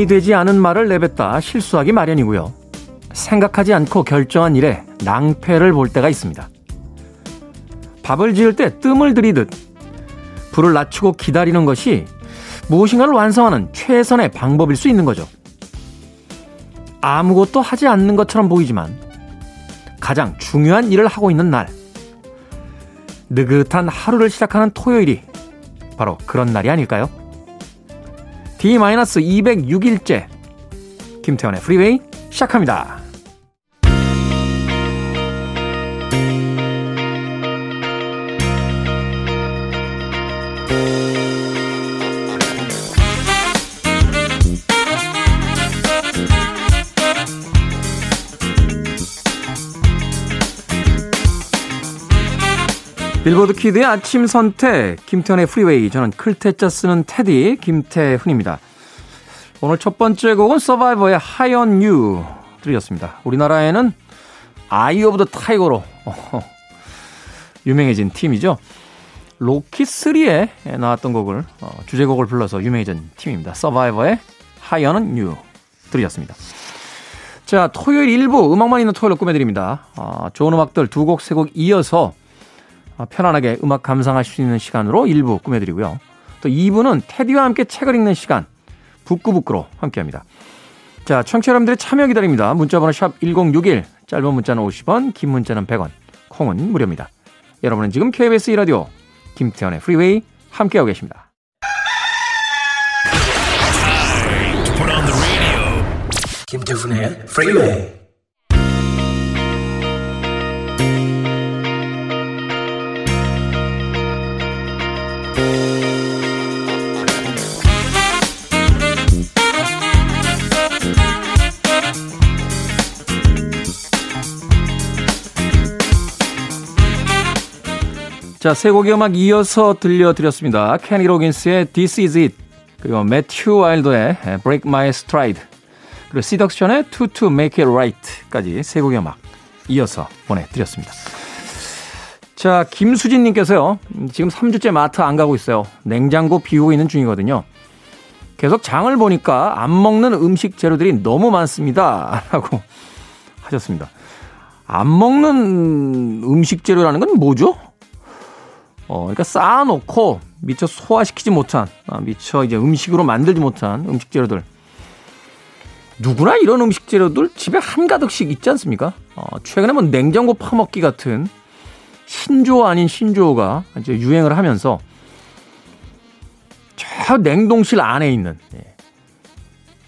정리되지 않은 말을 내뱉다 실수하기 마련이고요. 생각하지 않고 결정한 일에 낭패를 볼 때가 있습니다. 밥을 지을 때 뜸을 들이듯 불을 낮추고 기다리는 것이 무엇인가를 완성하는 최선의 방법일 수 있는 거죠. 아무것도 하지 않는 것처럼 보이지만 가장 중요한 일을 하고 있는 날, 느긋한 하루를 시작하는 토요일이 바로 그런 날이 아닐까요? D-206일째 김태원의 프리웨이 시작합니다. 빌보드 키드의 아침 선택, 김태훈의 프리웨이. 저는 클 태 자 쓰는 태디, 김태훈입니다. 오늘 첫 번째 곡은 서바이버의 High on You 들으셨습니다. 우리나라에는 Eye of the Tiger로 유명해진 팀이죠. 로키3에 나왔던 곡을, 어, 주제곡을 불러서 유명해진 팀입니다. 서바이버의 on You 들으셨습니다. 자, 토요일 1부 음악만 있는 토요일로 꾸며드립니다. 어, 좋은 음악들 두 곡, 세 곡 이어서 어, 편안하게 음악 감상하실 수 있는 시간으로 1부 꾸며드리고요. 또 2부는 테디와 함께 책을 읽는 시간, 북구북구로 함께합니다. 자, 청취자 여러분들의 참여 기다립니다. 문자번호 샵 1061, 짧은 문자는 50원, 긴 문자는 100원, 콩은 무료입니다. 여러분은 지금 KBS 2라디오 김태훈의 프리웨이 함께하고 계십니다. 김태훈의 프리웨이 자, 세 곡의 음악 이어서 들려드렸습니다. 케니 로긴스의 This Is It, 그리고 매튜 와일더의 Break My Stride, 그리고 시덕션의 To To Make It Right까지 세 곡의 음악 이어서 보내드렸습니다. 자, 김수진님께서요, 지금 3주째 마트 안 가고 있어요. 냉장고 비우고 있는 중이거든요. 계속 장을 보니까 안 먹는 음식 재료들이 너무 많습니다. 라고 하셨습니다. 안 먹는 음식 재료라는 건 뭐죠? 어, 그러니까 쌓아놓고 미처 소화시키지 못한, 아, 미처 이제 음식으로 만들지 못한 음식 재료들. 누구나 이런 음식 재료들 집에 한가득씩 있지 않습니까? 어, 최근에 뭐 냉장고 파먹기 같은 신조어 아닌 신조어가 이제 유행을 하면서 저 냉동실 안에 있는 예.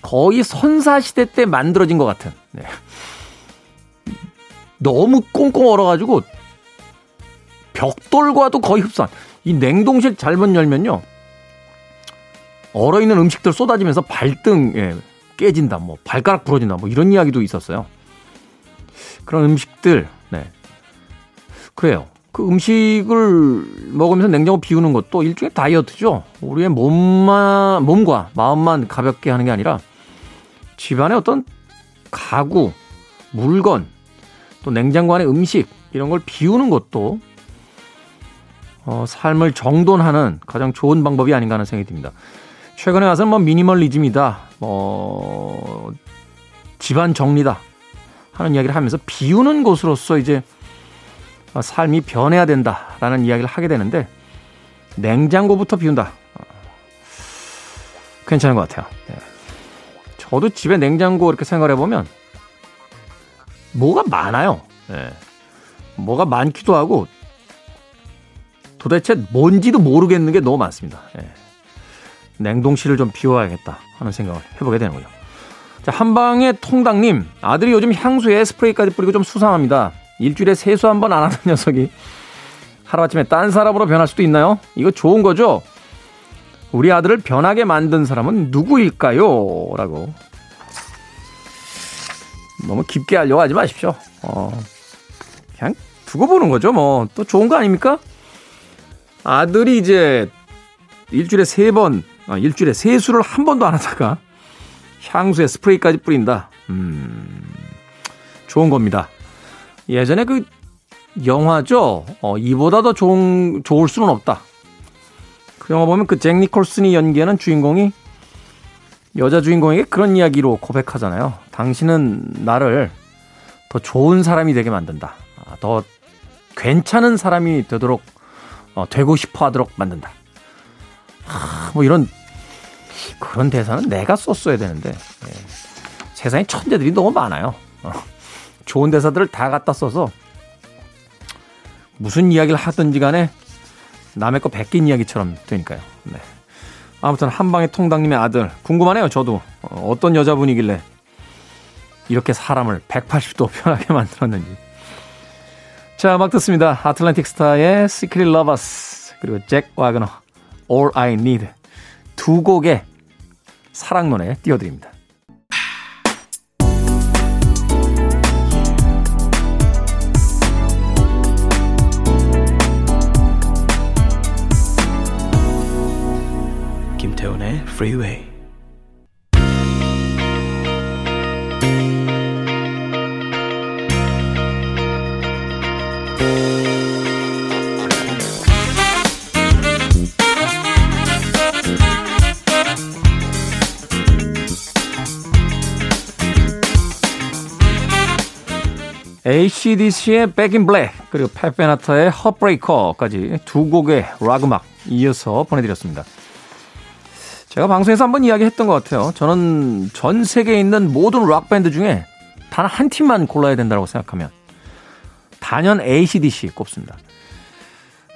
거의 선사시대 때 만들어진 것 같은 네. 너무 꽁꽁 얼어가지고 벽돌과도 거의 흡사한 이 냉동실 잘못 열면요. 얼어 있는 음식들 쏟아지면서 발등 예, 깨진다 뭐 발가락 부러진다 뭐 이런 이야기도 있었어요. 그런 음식들 네. 그래요. 그 음식을 먹으면서 냉장고 비우는 것도 일종의 다이어트죠. 우리의 몸만 몸과 마음만 가볍게 하는 게 아니라 집안의 어떤 가구 물건 또 냉장고 안의 음식 이런 걸 비우는 것도 어, 삶을 정돈하는 가장 좋은 방법이 아닌가 하는 생각이 듭니다. 최근에 와서는 뭐 미니멀리즘이다, 뭐 집안 정리다 하는 이야기를 하면서 비우는 것으로서 이제 삶이 변해야 된다라는 이야기를 하게 되는데 냉장고부터 비운다. 괜찮은 것 같아요. 네. 저도 집에 냉장고 이렇게 생각해 보면 뭐가 많아요. 네. 뭐가 많기도 하고 도대체 뭔지도 모르겠는 게 너무 많습니다. 예. 냉동실을 좀 비워야겠다 하는 생각을 해보게 되는군요. 자, 한방의 통당님, 아들이 요즘 향수에 스프레이까지 뿌리고 좀 수상합니다. 일주일에 세수 한 번 안 하는 녀석이 하루아침에 딴 사람으로 변할 수도 있나요? 이거 좋은 거죠? 우리 아들을 변하게 만든 사람은 누구일까요? 라고. 너무 깊게 하려고 하지 마십시오. 어, 그냥 두고 보는 거죠. 뭐, 또 좋은 거 아닙니까? 아들이 이제 일주일에 세 번, 아, 일주일에 세수를 한 번도 안 하다가 향수에 스프레이까지 뿌린다. 음, 좋은 겁니다. 예전에 그 영화죠. 어, 이보다 더 좋은, 좋을 수는 없다. 그 영화 보면 그 잭 니콜슨이 연기하는 주인공이 여자 주인공에게 그런 이야기로 고백하잖아요. 당신은 나를 더 좋은 사람이 되게 만든다. 아, 더 괜찮은 사람이 되도록 어, 되고 싶어 하도록 만든다. 아, 뭐 이런 그런 대사는 내가 썼어야 되는데 예. 세상에 천재들이 너무 많아요. 어, 좋은 대사들을 다 갖다 써서 무슨 이야기를 하든지 간에 남의 거 베낀 이야기처럼 되니까요. 네. 아무튼 한방의 통당님의 아들 궁금하네요. 저도 어, 어떤 여자분이길래 이렇게 사람을 180도 편하게 만들었는지. 자, 막 듣습니다. 아틀란틱 스타의 Secret Lovers 그리고 잭 와그너 All I Need 두 곡의 사랑 노래 띄워드립니다. 김태훈의 Freeway ACDC의 Back in Black 그리고 펫베나타의 Heartbreaker까지 두 곡의 락 음악 이어서 보내드렸습니다. 제가 방송에서 한번 이야기했던 것 같아요. 저는 전 세계에 있는 모든 락 밴드 중에 단 한 팀만 골라야 된다고 생각하면 단연 ACDC 꼽습니다.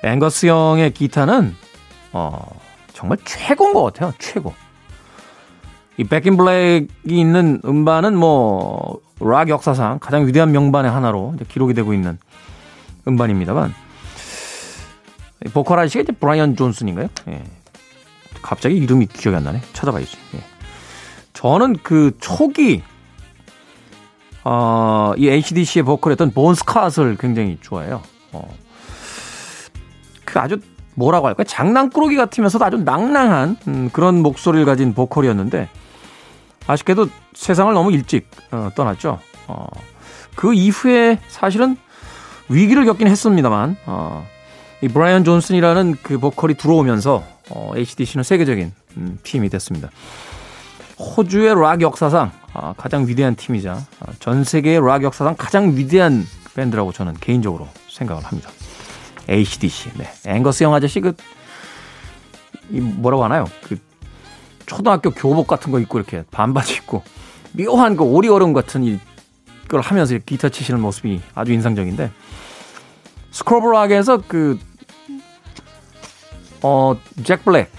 앵거스 형의 기타는 어, 정말 최고인 것 같아요. 최고. 이 백인 블랙이 있는 음반은 뭐 락 역사상 가장 위대한 명반의 하나로 기록이 되고 있는 음반입니다만 보컬 아저씨가 이제 브라이언 존슨인가요? 예. 갑자기 이름이 기억이 안 나네. 찾아봐야지. 예. 저는 그 초기 어, 이 HDC의 보컬이었던 본스카트를 굉장히 좋아해요. 어. 그 아주 뭐라고 할까요? 장난꾸러기 같으면서도 아주 낭낭한 음, 그런 목소리를 가진 보컬이었는데 아쉽게도 세상을 너무 일찍 어, 떠났죠. 어, 그 이후에 사실은 위기를 겪긴 했습니다만 어, 이 브라이언 존슨이라는 그 보컬이 들어오면서 어, AC/DC는 세계적인 음, 팀이 됐습니다. 호주의 락 역사상 아, 가장 위대한 팀이자 아, 전 세계의 락 역사상 가장 위대한 밴드라고 저는 개인적으로 생각을 합니다. AC/DC. 네. 앵거스 영 아저씨 그, 이 뭐라고 하나요? 그 초등학교 교복 같은 거 입고 이렇게 반바지 입고 묘한 그 오리얼음 같은 이걸 하면서 기타 치시는 모습이 아주 인상적인데 스크로블락에서 그 어, 잭 블랙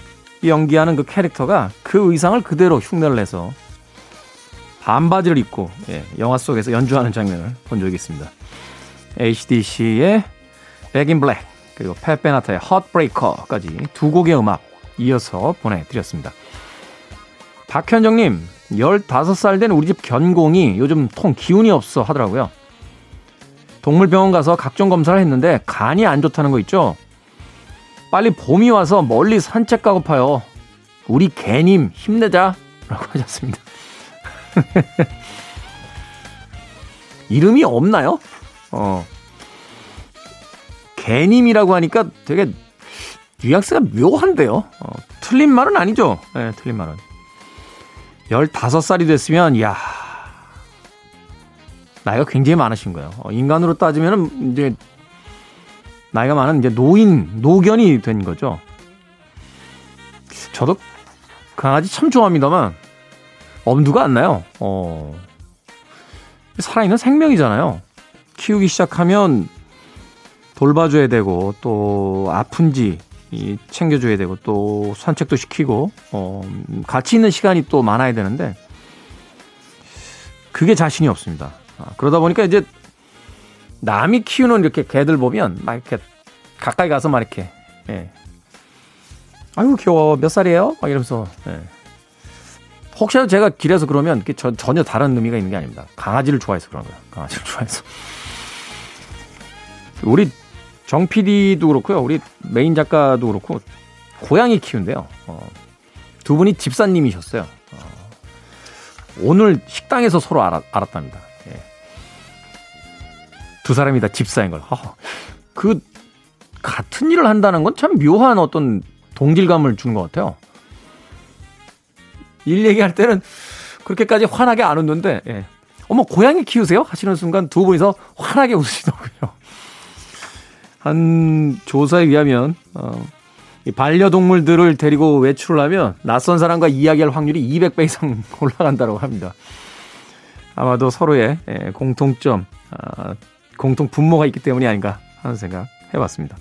연기하는 그 캐릭터가 그 의상을 그대로 흉내를 내서 반바지를 입고 예, 영화 속에서 연주하는 장면을 본 적이 있습니다. HDC의 Back in Black 그리고 팻 베나타의 Heartbreaker까지 두 곡의 음악 이어서 보내드렸습니다. 박현정님, 15살 된 우리 집 견공이 요즘 통 기운이 없어 하더라고요. 동물병원 가서 각종 검사를 했는데 간이 안 좋다는 거 있죠? 빨리 봄이 와서 멀리 산책 가고파요. 우리 개님 힘내자. 라고 하셨습니다. 이름이 없나요? 어. 개님이라고 하니까 되게 뉘앙스가 묘한데요. 어, 틀린 말은 아니죠. 네, 틀린 말은. 15살이 됐으면, 야 나이가 굉장히 많으신 거예요. 어, 인간으로 따지면 이제 나이가 많은 이제 노인, 노견이 된 거죠. 저도 강아지 참 좋아합니다만 엄두가 안 나요. 어. 살아있는 생명이잖아요. 키우기 시작하면 돌봐줘야 되고 또 아픈지 챙겨줘야 되고 또 산책도 시키고 어, 같이 있는 시간이 또 많아야 되는데 그게 자신이 없습니다. 아, 그러다 보니까 이제 남이 키우는 이렇게 개들 보면 막 이렇게 가까이 가서 막 이렇게 예. 아유 귀여워 몇 살이에요? 막 이러면서 예. 혹시라도 제가 길에서 그러면 저, 전혀 다른 의미가 있는 게 아닙니다. 강아지를 좋아해서 그런 거예요. 강아지를 좋아해서 우리 정 PD도 그렇고요. 우리 메인 작가도 그렇고 고양이 키운대요. 어, 두 분이 집사님이셨어요. 어, 오늘 식당에서 서로 알았, 알았답니다. 두 사람이 다 집사인 걸. 허, 그 같은 일을 한다는 건 참 묘한 어떤 동질감을 주는 것 같아요. 일 얘기할 때는 그렇게까지 환하게 안 웃는데, 예. 어머, 고양이 키우세요? 하시는 순간 두 분이서 환하게 웃으시더군요. 한 조사에 의하면, 어, 이 반려동물들을 데리고 외출을 하면 낯선 사람과 이야기할 확률이 200배 이상 올라간다고 합니다. 아마도 서로의 예, 공통점, 아, 공통 분모가 있기 때문이 아닌가 하는 생각 해봤습니다.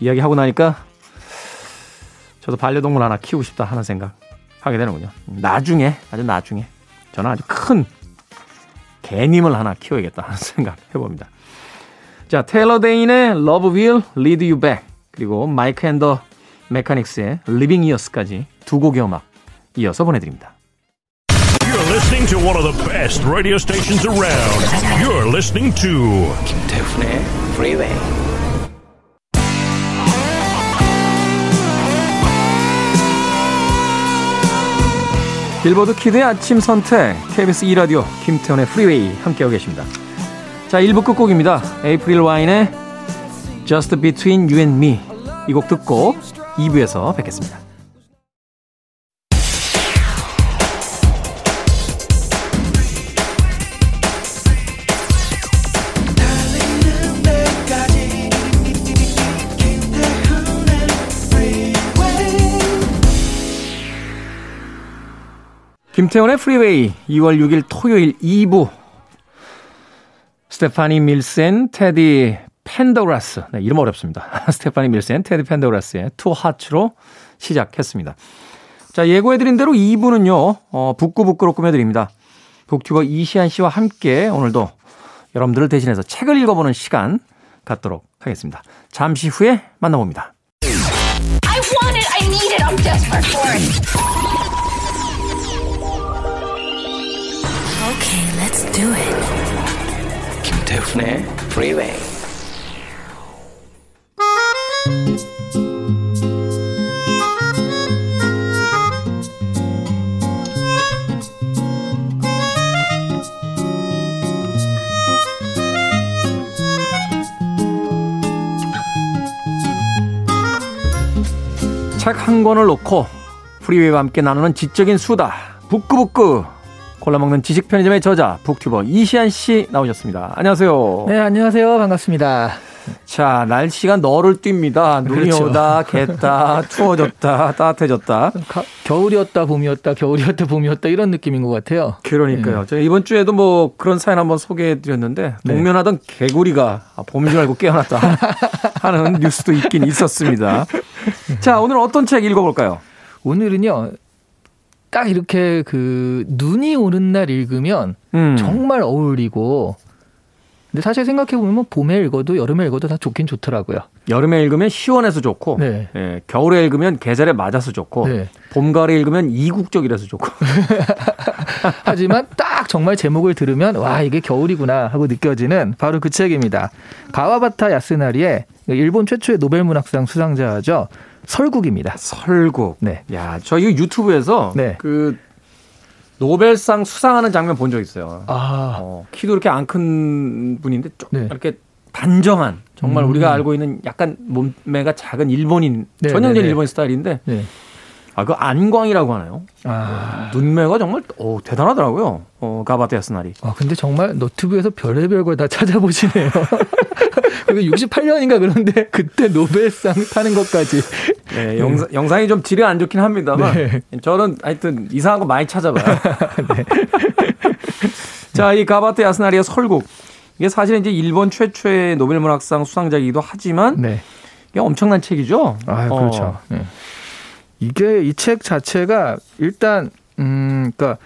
이야기하고 나니까 저도 반려동물 하나 키우고 싶다 하는 생각 하게 되는군요. 나중에, 아주 나중에 저는 아주 큰 개님을 하나 키워야겠다 하는 생각 해봅니다. 자, 테일러 데인의 Love Will Lead You Back 그리고 마이크 앤더 메카닉스의 Living Years까지 두 곡의 음악 이어서 보내드립니다. You're listening to one of the best radio stations around. You're listening to 김태훈의 Freeway. 빌보드 키드의 아침 선택 KBS 2라디오 김태훈의 프리웨이 함께하고 계십니다. 자 1부 끝곡입니다. 에이프릴 와인의 Just Between You and Me 이 곡 듣고 2부에서 뵙겠습니다. 김태훈의 프리웨이 2월 6일 토요일 2부 스테파니 밀스 and 테디 펜더그라스 네, 이름 어렵습니다. 스테파니 밀스 and 테디 펜더그라스의 Two Hearts로 시작했습니다. 자 예고해드린 대로 2부는요 어, 북구북구로 꾸며드립니다. 북튜버 이시한 씨와 함께 오늘도 여러분들을 대신해서 책을 읽어보는 시간 갖도록 하겠습니다. 잠시 후에 만나봅니다. I want it. I need it. I'm desperate for it. Okay, let's do it. 김태훈의 Freeway. 책한 권을 놓고 프리웨이와 함께 나누는 지적인 수다. 북구북구 골라먹는 지식 편의점의 저자 북튜버 이시안 씨 나오셨습니다. 안녕하세요. 네, 안녕하세요. 반갑습니다. 자 날씨가 너를 뜁니다. 눈이 그렇죠. 오다 겠다 추워졌다 따뜻해졌다. 가- 겨울이었다, 봄이었다, 겨울이었다, 봄이었다 이런 느낌인 것 같아요. 그러니까요. 제가 이번 주에도 뭐 그런 사연 한번 소개해 드렸는데 네. 동면하던 개구리가 아, 봄인 줄 알고 깨어났다 하는 뉴스도 있긴 있었습니다. 자 오늘 어떤 책 읽어볼까요? 오늘은요. 딱 이렇게 그 눈이 오는 날 읽으면 음. 정말 어울리고 근데 사실 생각해 보면 봄에 읽어도 여름에 읽어도 다 좋긴 좋더라고요. 여름에 읽으면 시원해서 좋고 네. 예, 겨울에 읽으면 계절에 맞아서 좋고 네. 봄, 가을에 읽으면 이국적이라서 좋고 하지만 딱 정말 제목을 들으면 와 이게 겨울이구나 하고 느껴지는 바로 그 책입니다. 가와바타 야스나리의 일본 최초의 노벨 문학상 수상자죠. 설국입니다. 설국. 네. 야, 저 이거 유튜브에서 네. 그 노벨상 수상하는 장면 본 적 있어요. 아, 어, 키도 이렇게 안 큰 분인데 좀 네. 이렇게 단정한 정말 음. 우리가 알고 있는 약간 몸매가 작은 일본인 네, 전형적인 네, 네. 일본 스타일인데 네. 아그 안광이라고 하나요? 아, 눈매가 정말 오, 대단하더라고요. 어, 가바테 야스나리. 아, 근데 정말 너튜브에서 별의별 걸 다 찾아보시네요. 그리고 68년인가 그런데 그때 노벨상 타는 것까지. 네, 영상, 영상이 좀 질이 안 좋긴 합니다만 네. 저는 하여튼 이상한 거 많이 찾아봐요. 자, 이 가바테 야스나리의 설국. 이게 사실 이제 일본 최초의 노벨문학상 수상자이기도 하지만 네. 이게 엄청난 책이죠. 아, 어, 그렇죠. 네. 이게 이 책 자체가 일단 음, 그러니까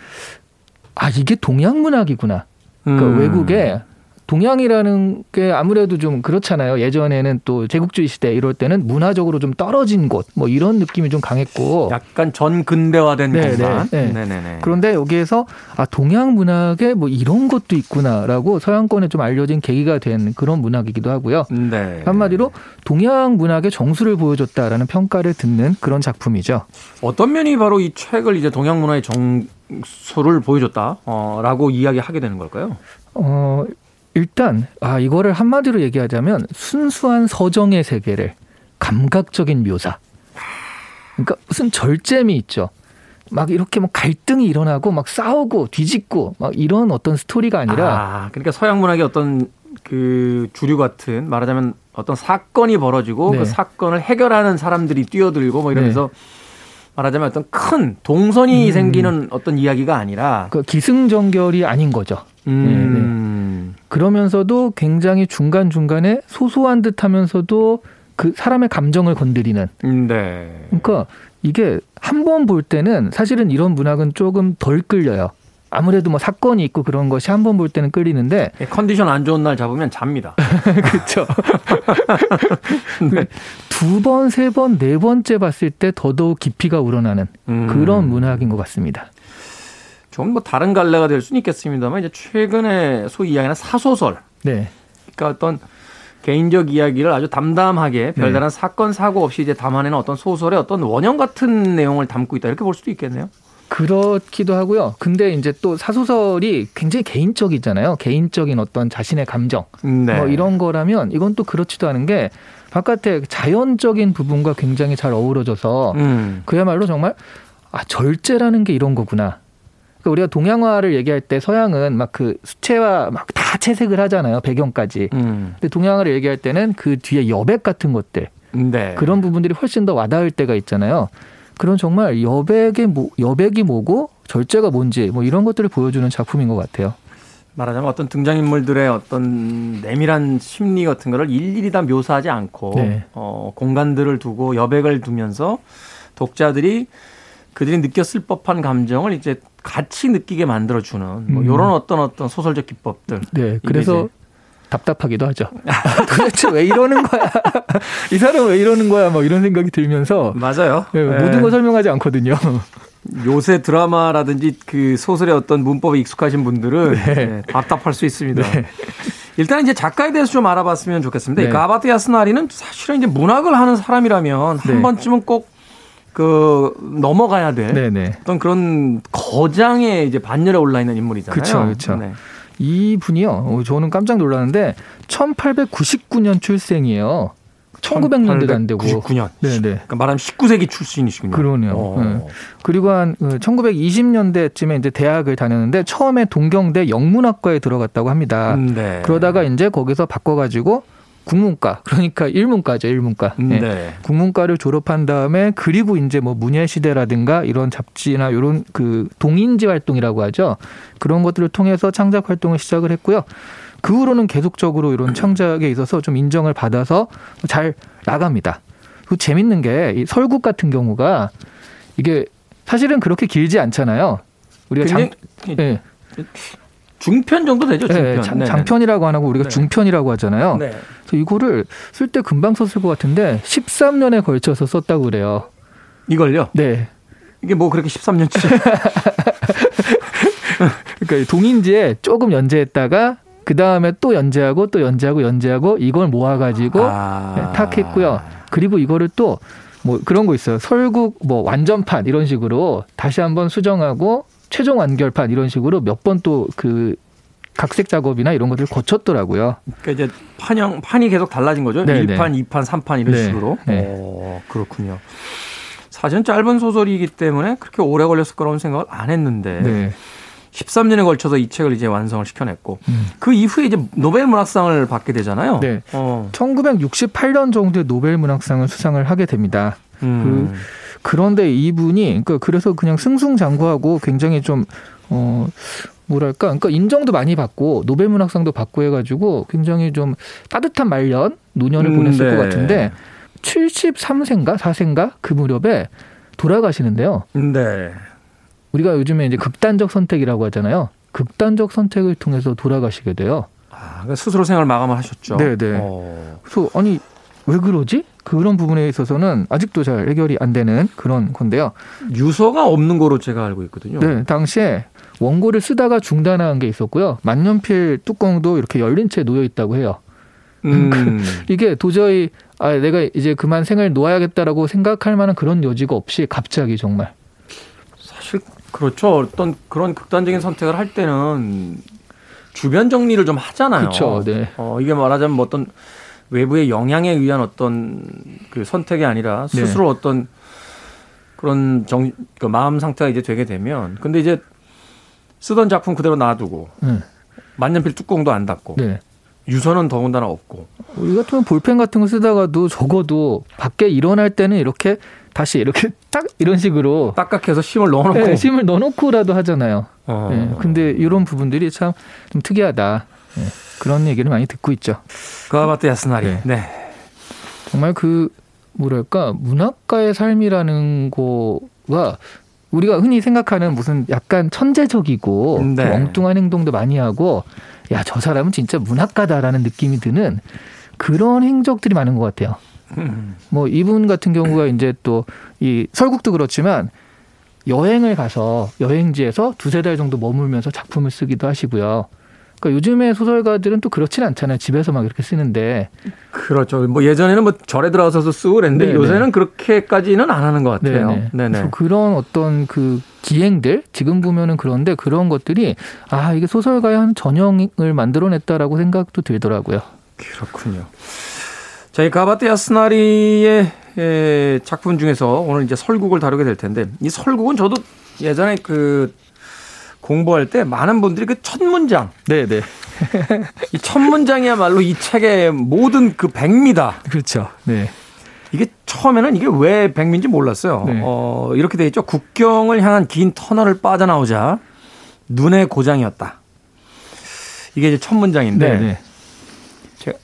아 이게 동양 문학이구나. 그러니까 음. 외국에 동양이라는 게 아무래도 좀 그렇잖아요. 예전에는 또 제국주의 시대 이럴 때는 문화적으로 좀 떨어진 곳, 뭐 이런 느낌이 좀 강했고. 약간 전근대화된 네, 공간. 네, 네. 네네네. 그런데 여기에서 아 동양 문학에 뭐 이런 것도 있구나라고 서양권에 좀 알려진 계기가 된 그런 문학이기도 하고요. 네. 한마디로 동양 문학의 정수를 보여줬다라는 평가를 듣는 그런 작품이죠. 어떤 면이 바로 이 책을 이제 동양 문화의 정소를 보여줬다라고 이야기하게 되는 걸까요? 어 일단 아 이거를 한마디로 얘기하자면 순수한 서정의 세계를 감각적인 묘사. 그러니까 무슨 절제미 있죠. 막 이렇게 뭐 갈등이 일어나고 막 싸우고 뒤집고 막 이런 어떤 스토리가 아니라 아, 그러니까 서양 문학의 어떤 그 주류 같은 말하자면 어떤 사건이 벌어지고 네. 그 사건을 해결하는 사람들이 뛰어들고 뭐 이러면서 네. 말하자면 어떤 큰 동선이 음. 생기는 어떤 이야기가 아니라 그 기승전결이 아닌 거죠. 음. 그러면서도 굉장히 중간 중간에 소소한 듯 하면서도 그 사람의 감정을 건드리는. 네. 그러니까 이게 한 번 볼 때는 사실은 이런 문학은 조금 덜 끌려요. 아무래도 뭐 사건이 있고 그런 것이 한 번 볼 때는 끌리는데 예, 컨디션 안 좋은 날 잡으면 잡니다. 그렇죠. 두 번, 세 번, 네 번째 봤을 때 더더욱 깊이가 우러나는 음. 그런 문학인 것 같습니다. 좀 뭐 다른 갈래가 될 수는 있겠습니다만 이제 최근에 소위 이야기하는 사소설 네. 그러니까 어떤 개인적 이야기를 아주 담담하게 네. 별다른 사건 사고 없이 이제 담아내는 어떤 소설의 어떤 원형 같은 내용을 담고 있다 이렇게 볼 수도 있겠네요. 그렇기도 하고요. 근데 이제 또 사소설이 굉장히 개인적이잖아요. 개인적인 어떤 자신의 감정. 네. 뭐 이런 거라면 이건 또 그렇지도 않은 게 바깥에 자연적인 부분과 굉장히 잘 어우러져서 음. 그야말로 정말 아 절제라는 게 이런 거구나. 그러니까 우리가 동양화를 얘기할 때 서양은 막 그 수채화 막 다 채색을 하잖아요 배경까지. 음. 근데 동양화를 얘기할 때는 그 뒤에 여백 같은 것들 네. 그런 부분들이 훨씬 더 와닿을 때가 있잖아요. 그런 정말 여백의 뭐, 여백이 뭐고 절제가 뭔지 뭐 이런 것들을 보여주는 작품인 것 같아요. 말하자면 어떤 등장인물들의 어떤 내밀한 심리 같은 거를 일일이 다 묘사하지 않고 네. 어, 공간들을 두고 여백을 두면서 독자들이 그들이 느꼈을 법한 감정을 이제 같이 느끼게 만들어주는 뭐 음. 이런 어떤 어떤 소설적 기법들. 네, 그래서 답답하기도 하죠. 도대체 왜 이러는 거야? 이 사람 왜 이러는 거야? 뭐 이런 생각이 들면서 맞아요. 예, 네. 모든 걸 설명하지 않거든요. 요새 드라마라든지 그 소설의 어떤 문법에 익숙하신 분들은 네, 답답할 수 있습니다. 네. 일단 이제 작가에 대해서 좀 알아봤으면 좋겠습니다. 이 네. 가바트 야스나리는 사실은 이제 문학을 하는 사람이라면 한 네. 번쯤은 꼭 그 넘어가야 될 네네. 어떤 그런 거장의 이제 반열에 올라 있는 인물이잖아요. 그쵸, 그쵸. 네. 이 분이요. 어, 저는 깜짝 놀랐는데 1899년 출생이에요. 1900년대도 안 되고. 99년. 네네. 그러니까 말하면 19세기 출신이시군요. 그러네요. 어. 네. 그리고 한 1920년대쯤에 이제 대학을 다녔는데 처음에 동경대 영문학과에 들어갔다고 합니다. 음, 네. 그러다가 이제 거기서 바꿔가지고 국문과 그러니까 일문과죠 일문과. 음, 네. 네. 국문과를 졸업한 다음에 그리고 이제 뭐 문예시대라든가 이런 잡지나 이런 그 동인지 활동이라고 하죠. 그런 것들을 통해서 창작 활동을 시작을 했고요. 그 후로는 계속적으로 이런 창작에 있어서 좀 인정을 받아서 잘 나갑니다. 그 재밌는 게이 설국 같은 경우가 이게 사실은 그렇게 길지 않잖아요. 우리가 장, 예, 중편 정도 되죠. 중편. 예, 장, 네네. 장 편이라고 안 하고 우리가 네. 중편이라고 하잖아요. 네. 그래서 이거를 쓸 때 금방 썼을 것 같은데 13년에 걸쳐서 썼다고 그래요. 이걸요. 네. 이게 뭐 그렇게 13년치. 그러니까 이 동인지에 조금 연재했다가 그 다음에 또 연재하고 또 연재하고 연재하고 이걸 모아가지고 아. 네, 탁 했고요. 그리고 이거를 또 뭐 그런 거 있어요. 설국 뭐 완전판 이런 식으로 다시 한번 수정하고 최종 완결판 이런 식으로 몇 번 또 그 각색 작업이나 이런 것들을 거쳤더라고요. 그러니까 이제 판형 판이 계속 달라진 거죠. 네, 1판, 2판, 3판 이런 네, 식으로. 네. 어, 그렇군요. 사실은 짧은 소설이기 때문에 그렇게 오래 걸렸을 거라고 생각을 안 했는데 네. 13년에 걸쳐서 이 책을 이제 완성을 시켜냈고 음. 그 이후에 이제 노벨 문학상을 받게 되잖아요. 네. 어. 1968년 정도에 노벨 문학상을 수상을 하게 됩니다. 음. 그 런데 이분이 그러니까 그래서 그냥 승승장구하고 굉장히 좀 어 뭐랄까 그러니까 인정도 많이 받고 노벨 문학상도 받고 해가지고 굉장히 좀 따뜻한 말년 노년을 음, 보냈을 네. 것 같은데 73세인가 4세인가 그 무렵에 돌아가시는데요. 네. 우리가 요즘에 이제 극단적 선택이라고 하잖아요. 극단적 선택을 통해서 돌아가시게 돼요. 아, 그러니까 스스로 생을 마감을 하셨죠. 네, 네. 어. 그래서 아니 왜 그러지? 그런 부분에 있어서는 아직도 잘 해결이 안 되는 그런 건데요. 유서가 없는 거로 제가 알고 있거든요. 네, 당시에 원고를 쓰다가 중단한 게 있었고요. 만년필 뚜껑도 이렇게 열린 채 놓여 있다고 해요. 음. 이게 도저히 아, 내가 이제 그만 생을 놓아야겠다라고 생각할 만한 그런 여지가 없이 갑자기 정말. 사실 그렇죠. 어떤 그런 극단적인 선택을 할 때는 주변 정리를 좀 하잖아요. 그렇죠. 네. 어, 이게 말하자면 뭐 어떤 외부의 영향에 의한 어떤 그 선택이 아니라 네. 스스로 어떤 그 그런 정, 그 마음 상태가 이제 되게 되면 근데 이제 쓰던 작품 그대로 놔두고 네. 만년필 뚜껑도 안 닫고 네. 유서는 더군다나 없고 우리 같으면 볼펜 같은 거 쓰다가도 적어도 밖에 일어날 때는 이렇게 다시 이렇게 딱 이런 식으로 딱딱해서 심을 넣어놓고 네, 심을 넣어놓고라도 하잖아요. 어. 네, 근데 이런 부분들이 참 좀 특이하다. 네, 그런 얘기를 많이 듣고 있죠. 가바트 야스나리 네. 네. 정말 그 뭐랄까 문학가의 삶이라는 거가 우리가 흔히 생각하는 무슨 약간 천재적이고 네. 좀 엉뚱한 행동도 많이 하고 야 저 사람은 진짜 문학가다라는 느낌이 드는 그런 행적들이 많은 것 같아요. 음. 뭐 이분 같은 경우가 이제 또 이 설국도 그렇지만 여행을 가서 여행지에서 두세 달 정도 머물면서 작품을 쓰기도 하시고요. 그러니까 요즘의 소설가들은 또 그렇진 않잖아요. 집에서 막 이렇게 쓰는데 그렇죠. 뭐 예전에는 뭐 절에 들어가서도 쓰고 그랬는데 네네. 요새는 그렇게까지는 안 하는 것 같아요. 네네. 네네. 그래서 그런 어떤 그 기행들 지금 보면은 그런데 그런 것들이 아 이게 소설가의 한 전형을 만들어냈다라고 생각도 들더라고요. 그렇군요. 자, 이 가바트 야스나리의 에, 작품 중에서 오늘 이제 설국을 다루게 될 텐데 이 설국은 저도 예전에 그 공부할 때 많은 분들이 그 첫 문장, 네 네 이 첫 문장이야말로 이 책의 모든 그 백미다. 그렇죠. 네. 이게 처음에는 이게 왜 백미인지 몰랐어요. 네. 어, 이렇게 돼 있죠. 국경을 향한 긴 터널을 빠져나오자 눈의 고장이었다. 이게 이제 첫 문장인데 네 네.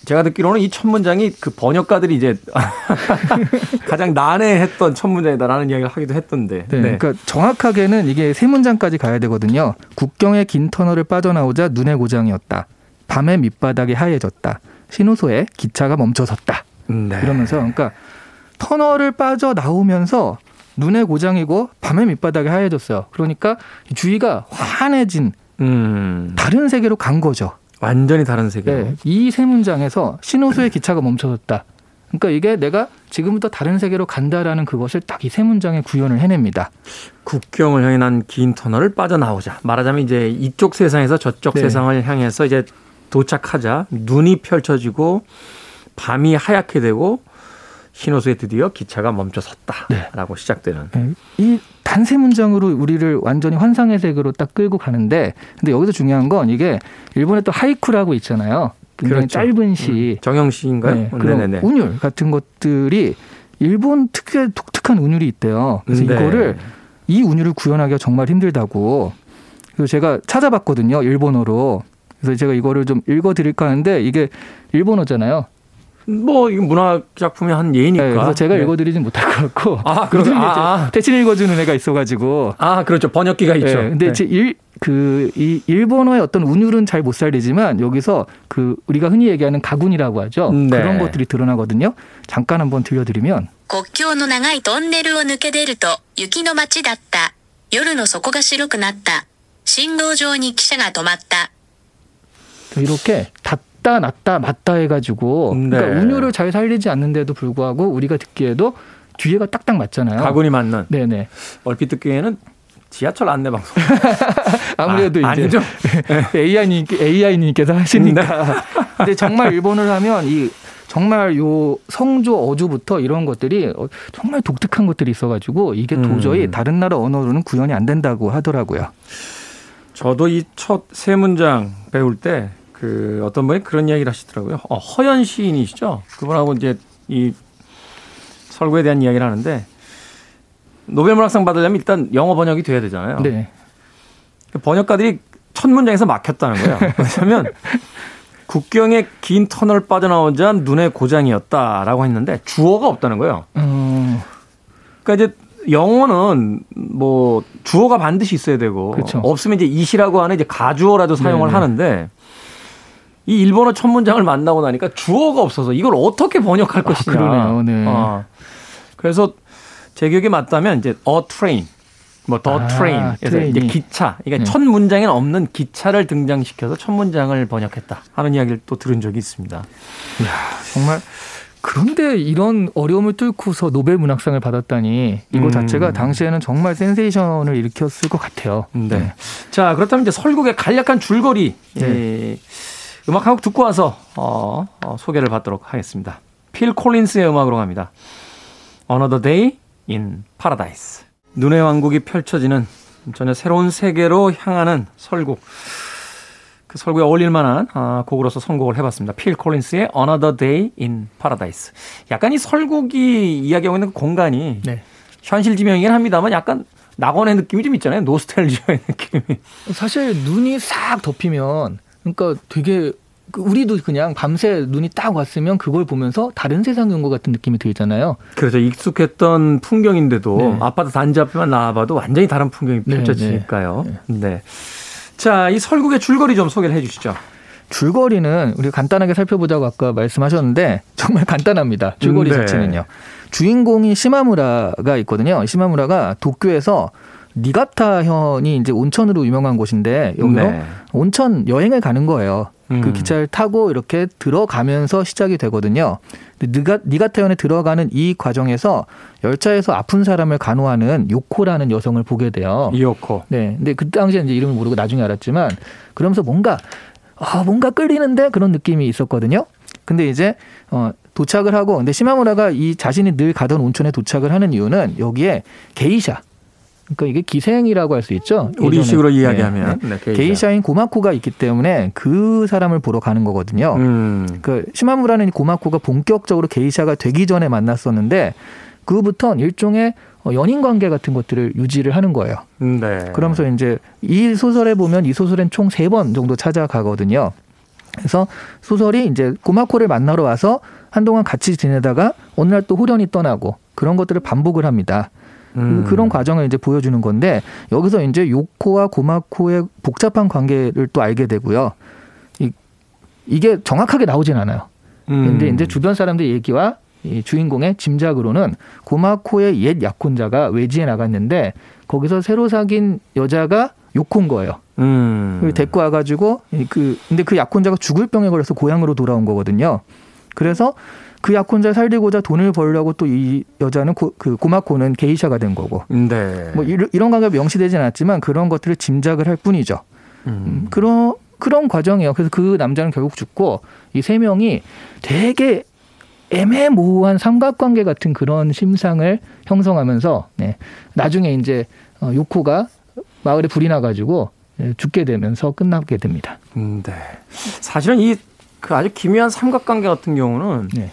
제가, 듣기로는 이 첫 문장이 그 번역가들이 이제 가장 난해했던 첫 문장이다라는 이야기를 하기도 했던데. 네. 그러니까 정확하게는 이게 세 문장까지 가야 되거든요. 국경의 긴 터널을 빠져나오자 눈의 고장이었다. 밤의 밑바닥이 하얘졌다. 신호소에 기차가 멈춰섰다. 네. 이러면서 그러니까 터널을 빠져 나오면서 눈의 고장이고 밤의 밑바닥이 하얘졌어요. 그러니까 주위가 환해진 음, 다른 세계로 간 거죠. 완전히 다른 세계. 네. 이세 문장에서 신호소에 기차가 멈춰섰다. 그러니까 이게 내가 지금부터 다른 세계로 간다라는 그것을 딱 이 세 문장에 구현을 해냅니다. 국경을 향해 난 긴 터널을 빠져나오자. 말하자면 이제 이쪽 세상에서 저쪽 네. 세상을 향해서 이제 도착하자 눈이 펼쳐지고 밤이 하얗게 되고 신호수에 드디어 기차가 멈춰섰다라고 시작되는. 네. 이 단세 문장으로 우리를 완전히 환상의 세계로 딱 끌고 가는데 근데 여기서 중요한 건 이게 일본에 또 하이쿠라고 있잖아요. 굉장히 그렇죠. 짧은 시. 정영 씨인가요? 네, 음, 그런 네네네. 운율 같은 것들이 일본 특유의 독특한 운율이 있대요. 그래서 네. 이거를 이 운율을 구현하기가 정말 힘들다고. 그래서 제가 찾아봤거든요, 일본어로. 그래서 제가 이거를 좀 읽어 드릴까 하는데 이게 일본어잖아요. 뭐 이거 문학 작품의 한 예니까. 네, 그래서 제가 네. 읽어드리진 못할 것 같고. 아, 그렇- 요즘에 아, 이제 아. 대신 읽어주는 애가 있어가지고. 아 그렇죠 번역기가 있죠. 네, 근데 네. 제 일, 그, 이 일본어의 어떤 운율은 잘 못 살리지만 여기서 그 우리가 흔히 얘기하는 가군이라고 하죠. 네. 그런 것들이 드러나거든요. 잠깐 한번 들려드리면 国境の長いトンネルを抜け出ると雪の街だった。夜の底が白くなった。信号場に汽車が止まった。 이렇게 닿다 낫다 맞다 해가지고 그러니까 네. 운율을 잘 살리지 않는데도 불구하고 우리가 듣기에도 뒤에가 딱딱 맞잖아요. 가군이 맞는 네네. 얼핏 듣기에는 지하철 안내 방송. 아무래도 아, 이제 아니죠? AI님 AI님께서 하시니까. 근데 정말 일본을 하면 이 정말 요 성조 어조부터 이런 것들이 어, 정말 독특한 것들이 있어가지고 이게 음. 도저히 다른 나라 언어로는 구현이 안 된다고 하더라고요. 저도 이 첫 세 문장 배울 때 그 어떤 분이 그런 이야기를 하시더라고요. 어, 허연 시인이시죠. 그분하고 이제 이 설구에 대한 이야기를 하는데 노벨 문학상 받으려면 일단 영어 번역이 돼야 되잖아요. 네. 번역가들이 첫 문장에서 막혔다는 거예요. 왜냐하면 국경의 긴 터널 빠져나오자 눈의 고장이었다라고 했는데 주어가 없다는 거예요. 어, 그러니까 이제 영어는 뭐 주어가 반드시 있어야 되고 그렇죠. 없으면 이제 이시라고 하는 이제 가주어라도 사용을 네네. 하는데 이 일본어 첫 문장을 만나고 나니까 주어가 없어서 이걸 어떻게 번역할 것이냐. 그러네요. 네. 어. 그래서 제 기억에 맞다면 이제 a train, 뭐 the 아, train, 그래서 이제 트레인이. 기차. 그러니까 네. 첫 문장에는 없는 기차를 등장시켜서 첫 문장을 번역했다 하는 이야기를 또 들은 적이 있습니다. 정말 그런데 이런 어려움을 뚫고서 노벨 문학상을 받았다니 이거 음. 자체가 당시에는 정말 센세이션을 일으켰을 것 같아요. 네. 자, 그렇다면 이제 설국의 간략한 줄거리 네. 예, 음악 한 곡 듣고 와서 어, 어, 소개를 받도록 하겠습니다. 필 콜린스의 음악으로 갑니다. Another Day in Paradise. 눈의 왕국이 펼쳐지는 전혀 새로운 세계로 향하는 설국. 그 설국에 어울릴 만한 아, 곡으로서 선곡을 해봤습니다. 필 콜린스의 Another Day in Paradise. 약간 이 설국이 이야기하고 있는 그 공간이 네. 현실 지명이긴 합니다만 약간 낙원의 느낌이 좀 있잖아요. 노스텔지아의 느낌이. 사실 눈이 싹 덮이면 그러니까 되게 그 우리도 그냥 밤새 눈이 딱 왔으면 그걸 보면서 다른 세상에 온 것 같은 느낌이 들잖아요. 그래서 익숙했던 풍경인데도 네. 아파트 단지 앞에만 나와봐도 완전히 다른 풍경이 네, 펼쳐지니까요. 네. 자, 이 설국의 줄거리 좀 소개를 해 주시죠. 줄거리는 우리가 간단하게 살펴보자고 아까 말씀하셨는데 정말 간단합니다. 줄거리 네. 자체는요. 주인공이 시마무라가 있거든요. 시마무라가 도쿄에서 니가타 현이 이제 온천으로 유명한 곳인데 여기로 네. 온천 여행을 가는 거예요. 음. 그 기차를 타고 이렇게 들어가면서 시작이 되거든요. 니가, 니가타현에 들어가는 이 과정에서 열차에서 아픈 사람을 간호하는 요코라는 여성을 보게 돼요. 이오코. 네. 근데 그 당시에 이제 이름을 모르고 나중에 알았지만 그러면서 뭔가 아, 뭔가 끌리는데 그런 느낌이 있었거든요. 근데 이제 어 도착을 하고 근데 시마무라가 이 자신이 늘 가던 온천에 도착을 하는 이유는 여기에 게이샤 그러니까 이게 기생이라고 할 수 있죠. 우리식으로 네, 이야기하면 네. 네, 게이샤. 게이샤 인 고마코가 있기 때문에 그 사람을 보러 가는 거거든요. 음. 그 시마무라는 고마코가 본격적으로 게이샤가 되기 전에 만났었는데 그부터 일종의 어, 연인 관계 같은 것들을 유지를 하는 거예요. 네. 그러면서 이제 이 소설에 보면 이 소설엔 총 세 번 정도 찾아가거든요. 그래서 소설이 이제 고마코를 만나러 와서 한동안 같이 지내다가 어느 날 또 호련히 떠나고 그런 것들을 반복을 합니다. 음. 그런 과정을 이제 보여주는 건데 여기서 이제 요코와 고마코의 복잡한 관계를 또 알게 되고요. 이, 이게 정확하게 나오진 않아요. 음. 근데 이제 주변 사람들 얘기와 이 주인공의 짐작으로는 고마코의 옛 약혼자가 외지에 나갔는데 거기서 새로 사귄 여자가 요코인 거예요. 음. 그걸 데리고 와가지고 이그 근데 그 약혼자가 죽을 병에 걸려서 고향으로 돌아온 거거든요. 그래서 그 약혼자 살리고자 돈을 벌려고 또 이 여자는 고, 그 고마코는 게이샤가 된 거고 네. 뭐 이런, 이런 관계가 명시되진 않았지만 그런 것들을 짐작을 할 뿐이죠. 음. 음, 그런 그런 과정이에요. 그래서 그 남자는 결국 죽고 이 세 명이 되게 애매모호한 삼각관계 같은 그런 심상을 형성하면서 네, 나중에 이제 어, 요코가 마을에 불이 나가지고 예, 죽게 되면서 끝나게 됩니다. 음, 네. 사실은 이 그 아주 기묘한 삼각관계 같은 경우는 네.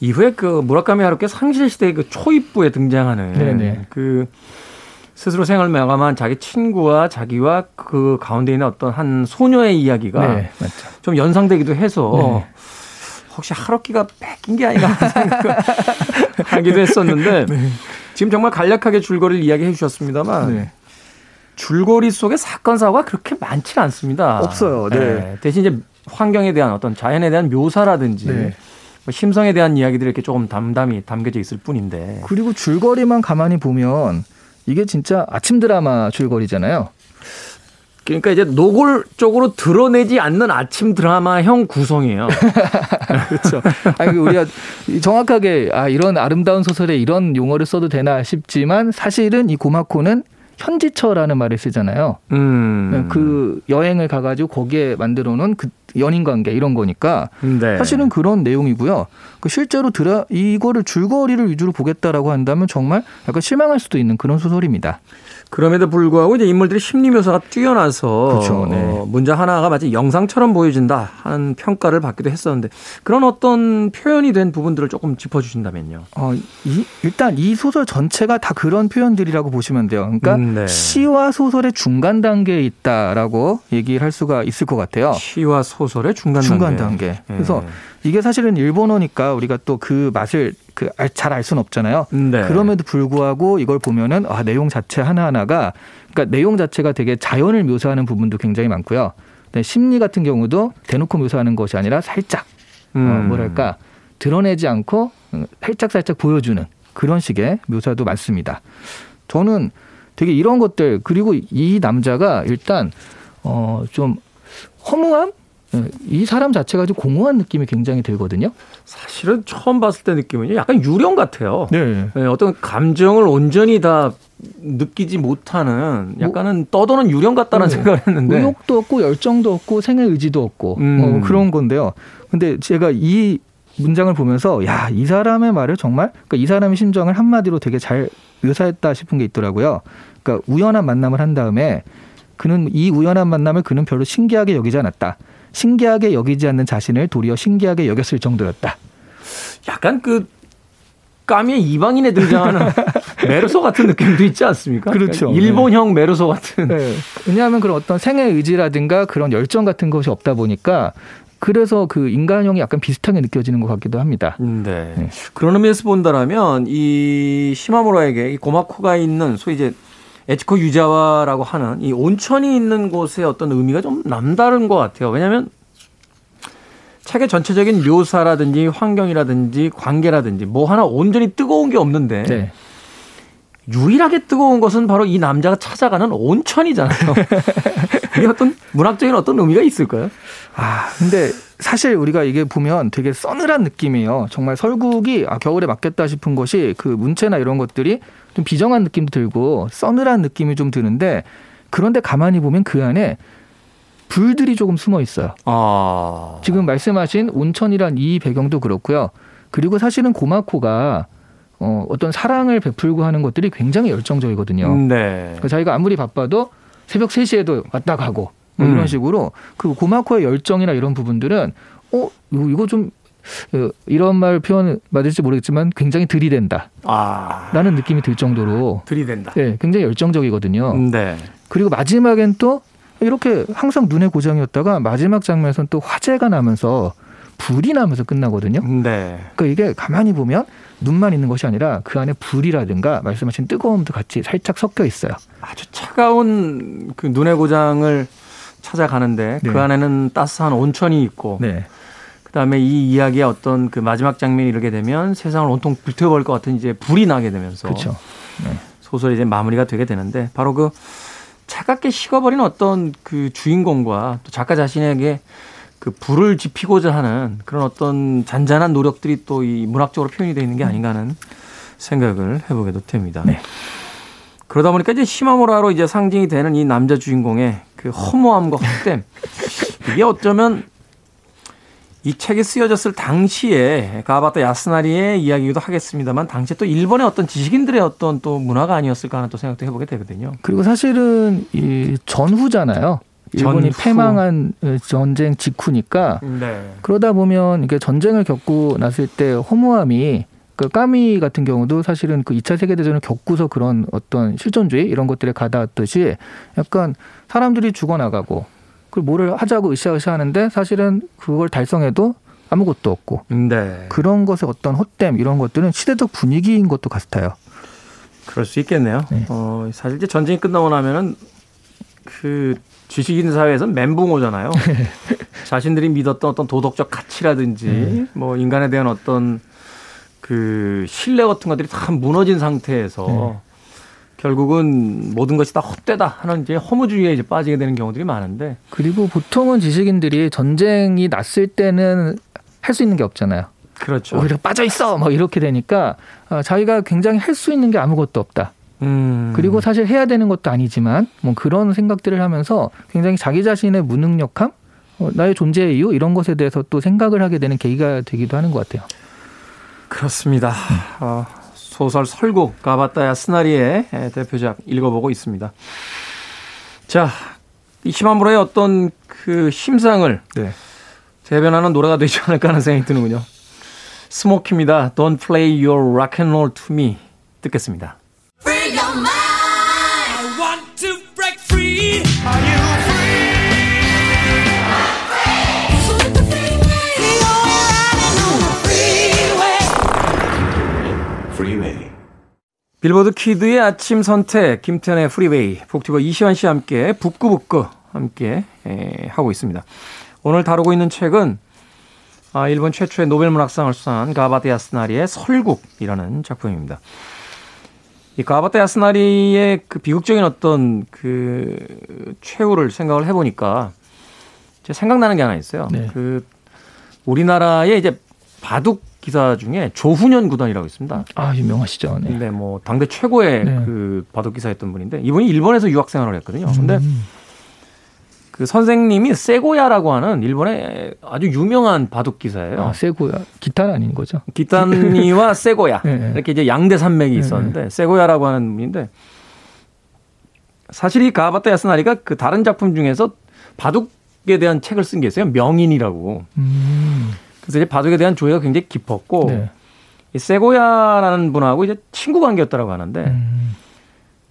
이후에 그 무라카미 하루키 상실 시대의 그 초입부에 등장하는 네네. 그 스스로 생을 마감한 자기 친구와 자기와 그 가운데 있는 어떤 한 소녀의 이야기가 네, 맞죠. 좀 연상되기도 해서 네. 혹시 하루키가 뺏긴 게 아닌가 생각을 하기도 했었는데 지금 정말 간략하게 줄거리를 이야기해 주셨습니다만 네. 줄거리 속에 사건 사고가 그렇게 많지는 않습니다. 없어요. 네. 대신 이제 환경에 대한 어떤 자연에 대한 묘사라든지 네. 뭐 심성에 대한 이야기들이 이렇게 조금 담담히 담겨져 있을 뿐인데. 그리고 줄거리만 가만히 보면 이게 진짜 아침 드라마 줄거리잖아요. 그러니까 이제 노골적으로 드러내지 않는 아침 드라마형 구성이에요. 그렇죠. 아니 그 우리가 정확하게 아 이런 아름다운 소설에 이런 용어를 써도 되나 싶지만 사실은 이 고마코는 현지처라는 말을 쓰잖아요. 음. 그 여행을 가가지고 거기에 만들어 놓은 그 연인 관계 이런 거니까 네. 사실은 그런 내용이고요. 그 실제로 드라 이거를 줄거리를 위주로 보겠다라고 한다면 정말 약간 실망할 수도 있는 그런 소설입니다. 그럼에도 불구하고 이제 인물들의 심리 묘사가 뛰어나서 그렇죠, 네. 어, 문장 하나가 마치 영상처럼 보여진다 하는 평가를 받기도 했었는데 그런 어떤 표현이 된 부분들을 조금 짚어주신다면요. 어, 이, 일단 이 소설 전체가 다 그런 표현들이라고 보시면 돼요. 그러니까 음, 네. 시와 소설의 중간 단계에 있다라고 얘기를 할 수가 있을 것 같아요. 시와 소설의 중간, 중간 단계. 단계. 그래서 예. 이게 사실은 일본어니까 우리가 또 그 맛을 그 잘알 수는 없잖아요. 네. 그럼에도 불구하고 이걸 보면은 아 내용 자체 하나 하나가 그러니까 내용 자체가 되게 자연을 묘사하는 부분도 굉장히 많고요. 심리 같은 경우도 대놓고 묘사하는 것이 아니라 살짝 어, 음. 뭐랄까 드러내지 않고 살짝 살짝 보여주는 그런 식의 묘사도 많습니다. 저는 되게 이런 것들 그리고 이 남자가 일단 어 좀 허무함 예, 이 사람 자체가 좀 공허한 느낌이 굉장히 들거든요. 사실은 처음 봤을 때 느낌은요, 약간 유령 같아요. 네. 예, 어떤 감정을 온전히 다 느끼지 못하는 약간은 떠도는 유령 같다는 네. 생각을 했는데. 의욕도 없고 열정도 없고 생애 의지도 없고 음. 어, 그런 건데요. 근데 제가 이 문장을 보면서 야 이 사람의 말을 정말 그러니까 이 사람의 심정을 한마디로 되게 잘 묘사했다 싶은 게 있더라고요. 그러니까 우연한 만남을 한 다음에 그는 이 우연한 만남을 그는 별로 신기하게 여기지 않았다. 신기하게 여기지 않는 자신을 도리어 신기하게 여겼을 정도였다. 약간 그 까미의 이방인에 등장하는 메르소 같은 느낌도 있지 않습니까? 그렇죠. 그러니까 일본형 메르소 같은. 네. 왜냐하면 그런 어떤 생애 의지라든가 그런 열정 같은 것이 없다 보니까 그래서 그 인간형이 약간 비슷하게 느껴지는 것 같기도 합니다. 네. 네. 그런 의미에서 본다라면 이 시마무라에게 이 고마코가 있는 소위 이제 에치코 유자와라고 하는 이 온천이 있는 곳의 어떤 의미가 좀 남다른 것 같아요. 왜냐하면 책의 전체적인 묘사라든지 환경이라든지 관계라든지 뭐 하나 온전히 뜨거운 게 없는데 네. 유일하게 뜨거운 것은 바로 이 남자가 찾아가는 온천이잖아요. 이게 어떤 문학적인 어떤 의미가 있을까요? 아, 근데 사실 우리가 이게 보면 되게 서늘한 느낌이에요. 정말 설국이 아, 겨울에 맞겠다 싶은 것이 그 문체나 이런 것들이 좀 비정한 느낌도 들고 서늘한 느낌이 좀 드는데 그런데 가만히 보면 그 안에 불들이 조금 숨어 있어요. 아, 지금 말씀하신 온천이란 이 배경도 그렇고요. 그리고 사실은 고마코가 어, 어떤 사랑을 베풀고 하는 것들이 굉장히 열정적이거든요. 네. 그러니까 자기가 아무리 바빠도 새벽 3시에도 왔다 가고 뭐 음. 이런 식으로 그 고마코의 열정이나 이런 부분들은 어 이거, 좀 어, 이런 말 표현 맞을지 모르겠지만 굉장히 들이댄다 아, 라는 느낌이 들 정도로 들이댄다. 네, 굉장히 열정적이거든요. 네. 그리고 마지막엔 또 이렇게 항상 눈의 고장이었다가 마지막 장면에서는 또 화재가 나면서 불이 나면서 끝나거든요. 네. 그러니까 이게 가만히 보면 눈만 있는 것이 아니라 그 안에 불이라든가 말씀하신 뜨거움도 같이 살짝 섞여 있어요. 아주 차가운 그 눈의 고장을 찾아가는데 네. 그 안에는 따스한 온천이 있고 네. 그다음에 이 이야기의 어떤 그 마지막 장면이 이르게 되면 세상을 온통 불태워버릴 것 같은 이제 불이 나게 되면서 그렇죠. 소설이 이제 마무리가 되게 되는데 바로 그 차갑게 식어버린 어떤 그 주인공과 또 작가 자신에게 그 불을 지피고자 하는 그런 어떤 잔잔한 노력들이 또 이 문학적으로 표현이 되어 있는 게 아닌가 하는 생각을 해보게도 됩니다. 네. 그러다 보니까 이제 시마모라로 이제 상징이 되는 이 남자 주인공의 그 허무함과 헛됨 이게 어쩌면 이 책이 쓰여졌을 당시에 가바타 야스나리의 이야기이기도 하겠습니다만 당시에 또 일본의 어떤 지식인들의 어떤 또 문화가 아니었을까 하는 또 생각도 해보게 되거든요. 그리고 사실은 이 전후잖아요. 일본이 전후. 패망한 전쟁 직후니까 네. 그러다 보면 이게 전쟁을 겪고 났을 때 허무함이 그 까미 같은 경우도 사실은 그 2차 세계대전을 겪고서 그런 어떤 실존주의 이런 것들에 가닿았듯이 약간 사람들이 죽어나가고 그걸 뭐를 하자고 으쌰으쌰 하는데 사실은 그걸 달성해도 아무것도 없고 네. 그런 것의 어떤 헛됨 이런 것들은 시대적 분위기인 것도 같아요. 그럴 수 있겠네요. 네. 어, 사실 이제 전쟁이 끝나고 나면은 그 지식인 사회에서는 멘붕 오잖아요. 자신들이 믿었던 어떤 도덕적 가치라든지 뭐 인간에 대한 어떤 그 신뢰 같은 것들이 다 무너진 상태에서 결국은 모든 것이 다 헛되다 하는 이제 허무주의에 이제 빠지게 되는 경우들이 많은데 그리고 보통은 지식인들이 전쟁이 났을 때는 할 수 있는 게 없잖아요. 그렇죠. 오히려 빠져 있어 막 이렇게 되니까 어, 자기가 굉장히 할 수 있는 게 아무것도 없다. 음. 그리고 사실 해야 되는 것도 아니지만 뭐 그런 생각들을 하면서 굉장히 자기 자신의 무능력함, 어, 나의 존재의 이유 이런 것에 대해서 또 생각을 하게 되는 계기가 되기도 하는 것 같아요. 그렇습니다. 어, 소설 설국 가바타야 스나리의 대표작 읽어보고 있습니다. 자, 이 시마무라의 어떤 그 심상을 네. 대변하는 노래가 되지 않을까 하는 생각이 드는군요. 스모키입니다. Don't play your rock and roll to me. 듣겠습니다. 빌보드 키드의 아침 선택 김태훈의 프리웨이 북튜버 이시한 씨와 함께 북구북구 함께 에, 하고 있습니다. 오늘 다루고 있는 책은 아, 일본 최초의 노벨문학상을 수상한 가바테 야스나리의 설국이라는 작품입니다. 이 가바테 야스나리의 그 비극적인 어떤 그 최후를 생각을 해보니까 제 생각나는 게 하나 있어요. 네. 그 우리나라의 이제 바둑 기사 중에 조훈현 구단이라고 있습니다. 아 유명하시죠. 네. 네, 뭐 당대 최고의 네. 그 바둑 기사였던 분인데 이분이 일본에서 유학 생활을 했거든요. 근데 음. 그 선생님이 세고야라고 하는 일본의 아주 유명한 바둑 기사예요. 아, 세고야 기타는 아닌 거죠? 기타니와 세고야 네. 이렇게 이제 양대 산맥이 있었는데 세고야라고 하는 분인데 사실 이 가바타 야스나리가 그 다른 작품 중에서 바둑에 대한 책을 쓴 게 있어요. 명인이라고. 음. 그래서 이제 바둑에 대한 조예가 굉장히 깊었고 네. 이 세고야라는 분하고 이제 친구 관계였다라고 하는데 음.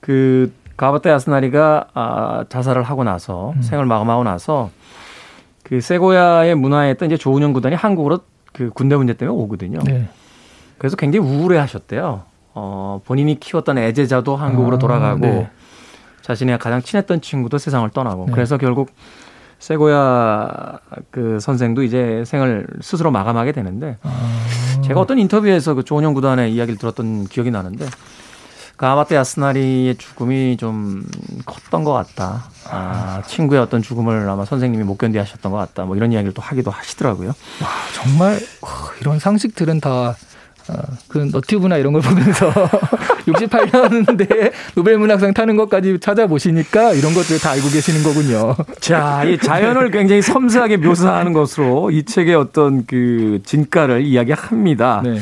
그 가바타 야스나리가 아, 자살을 하고 나서 음. 생을 마감하고 나서 그 세고야의 문화에 있던 이제 조은영 구단이 한국으로 그 군대 문제 때문에 오거든요. 네. 그래서 굉장히 우울해하셨대요. 어, 본인이 키웠던 애제자도 한국으로 아, 돌아가고 네. 자신이 가장 친했던 친구도 세상을 떠나고 네. 그래서 결국 세고야 그 선생도 이제 생을 스스로 마감하게 되는데 아. 제가 어떤 인터뷰에서 그 조은영 구단의 이야기를 들었던 기억이 나는데 가마테 야스나리의 죽음이 좀 컸던 것 같다. 아, 친구의 어떤 죽음을 아마 선생님이 못 견디 하셨던 것 같다. 뭐 이런 이야기를 또 하기도 하시더라고요. 정말 와, 이런 상식들은 다 어, 그 너튜브나 이런 걸 보면서 68년대 노벨문학상 타는 것까지 찾아보시니까 이런 것들 다 알고 계시는 거군요. 자, 이 자연을 굉장히 섬세하게 묘사하는 것으로 이 책의 어떤 그 진가를 이야기합니다. 네.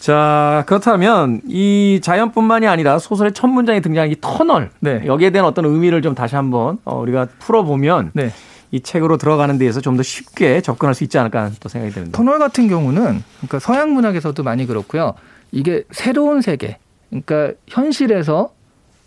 자, 그렇다면 이 자연뿐만이 아니라 소설의 첫 문장에 등장하는 이 터널. 네. 여기에 대한 어떤 의미를 좀 다시 한번 어, 우리가 풀어보면 네. 이 책으로 들어가는 데에서 좀 더 쉽게 접근할 수 있지 않을까 또 생각이 드는데. 터널 같은 경우는 그러니까 서양 문학에서도 많이 그렇고요. 이게 새로운 세계, 그러니까 현실에서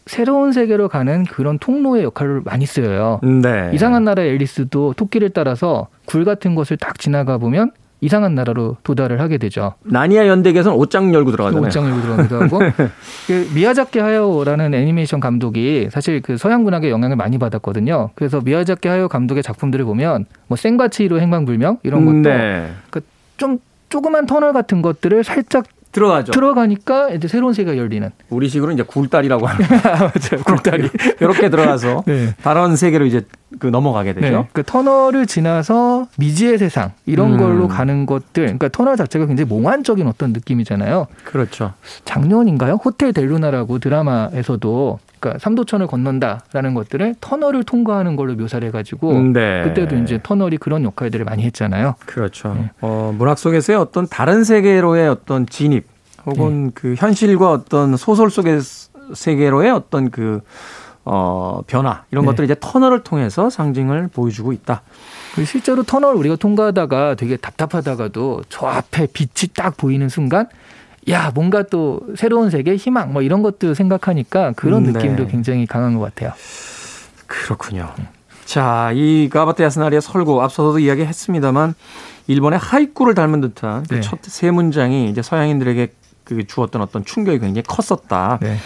새로운 세계로 가는 그런 통로의 역할을 많이 쓰여요. 네. 이상한 나라의 앨리스도 토끼를 따라서 굴 같은 곳을 딱 지나가 보면 이상한 나라로 도달을 하게 되죠. 나니아 연대에서는 옷장 열고 들어가잖아요. 옷장 열고 들어가기도 하고 그 미야자키 하야오라는 애니메이션 감독이 사실 그 서양 문학에 영향을 많이 받았거든요. 그래서 미야자키 하야오 감독의 작품들을 보면 뭐 생과치히로 행방불명 이런 것도 네. 좀 조그만 터널 같은 것들을 살짝 들어가죠. 들어가니까 이제 새로운 세계가 열리는. 우리식으로 이제 굴다리라고 하는 맞아요. 굴다리. 이렇게 들어가서 네. 다른 세계로 이제 그 넘어가게 되죠. 네. 그 터널을 지나서 미지의 세상 이런 음. 걸로 가는 것들. 그러니까 터널 자체가 굉장히 몽환적인 어떤 느낌이잖아요. 그렇죠. 작년인가요? 호텔 델루나라고 드라마에서도 그러니까 삼도천을 건넌다라는 것들을 터널을 통과하는 걸로 묘사를 해가지고 네. 그때도 이제 터널이 그런 역할들을 많이 했잖아요. 그렇죠. 네. 어, 문학 속에서의 어떤 다른 세계로의 어떤 진입 혹은 네. 그 현실과 어떤 소설 속의 세계로의 어떤 그 어, 변화 이런 네. 것들을 이제 터널을 통해서 상징을 보여주고 있다. 실제로 터널 우리가 통과하다가 되게 답답하다가도 저 앞에 빛이 딱 보이는 순간 야 뭔가 또 새로운 세계 희망 뭐 이런 것도 생각하니까 그런 음, 네. 느낌도 굉장히 강한 것 같아요. 그렇군요. 자, 이 가바테 야스나리의 설고 앞서서도 이야기했습니다만 일본의 하이쿠를 닮은 듯한 그 네. 첫세 문장이 이제 서양인들에게 그 주었던 어떤 충격이 굉장히 컸었다. 네.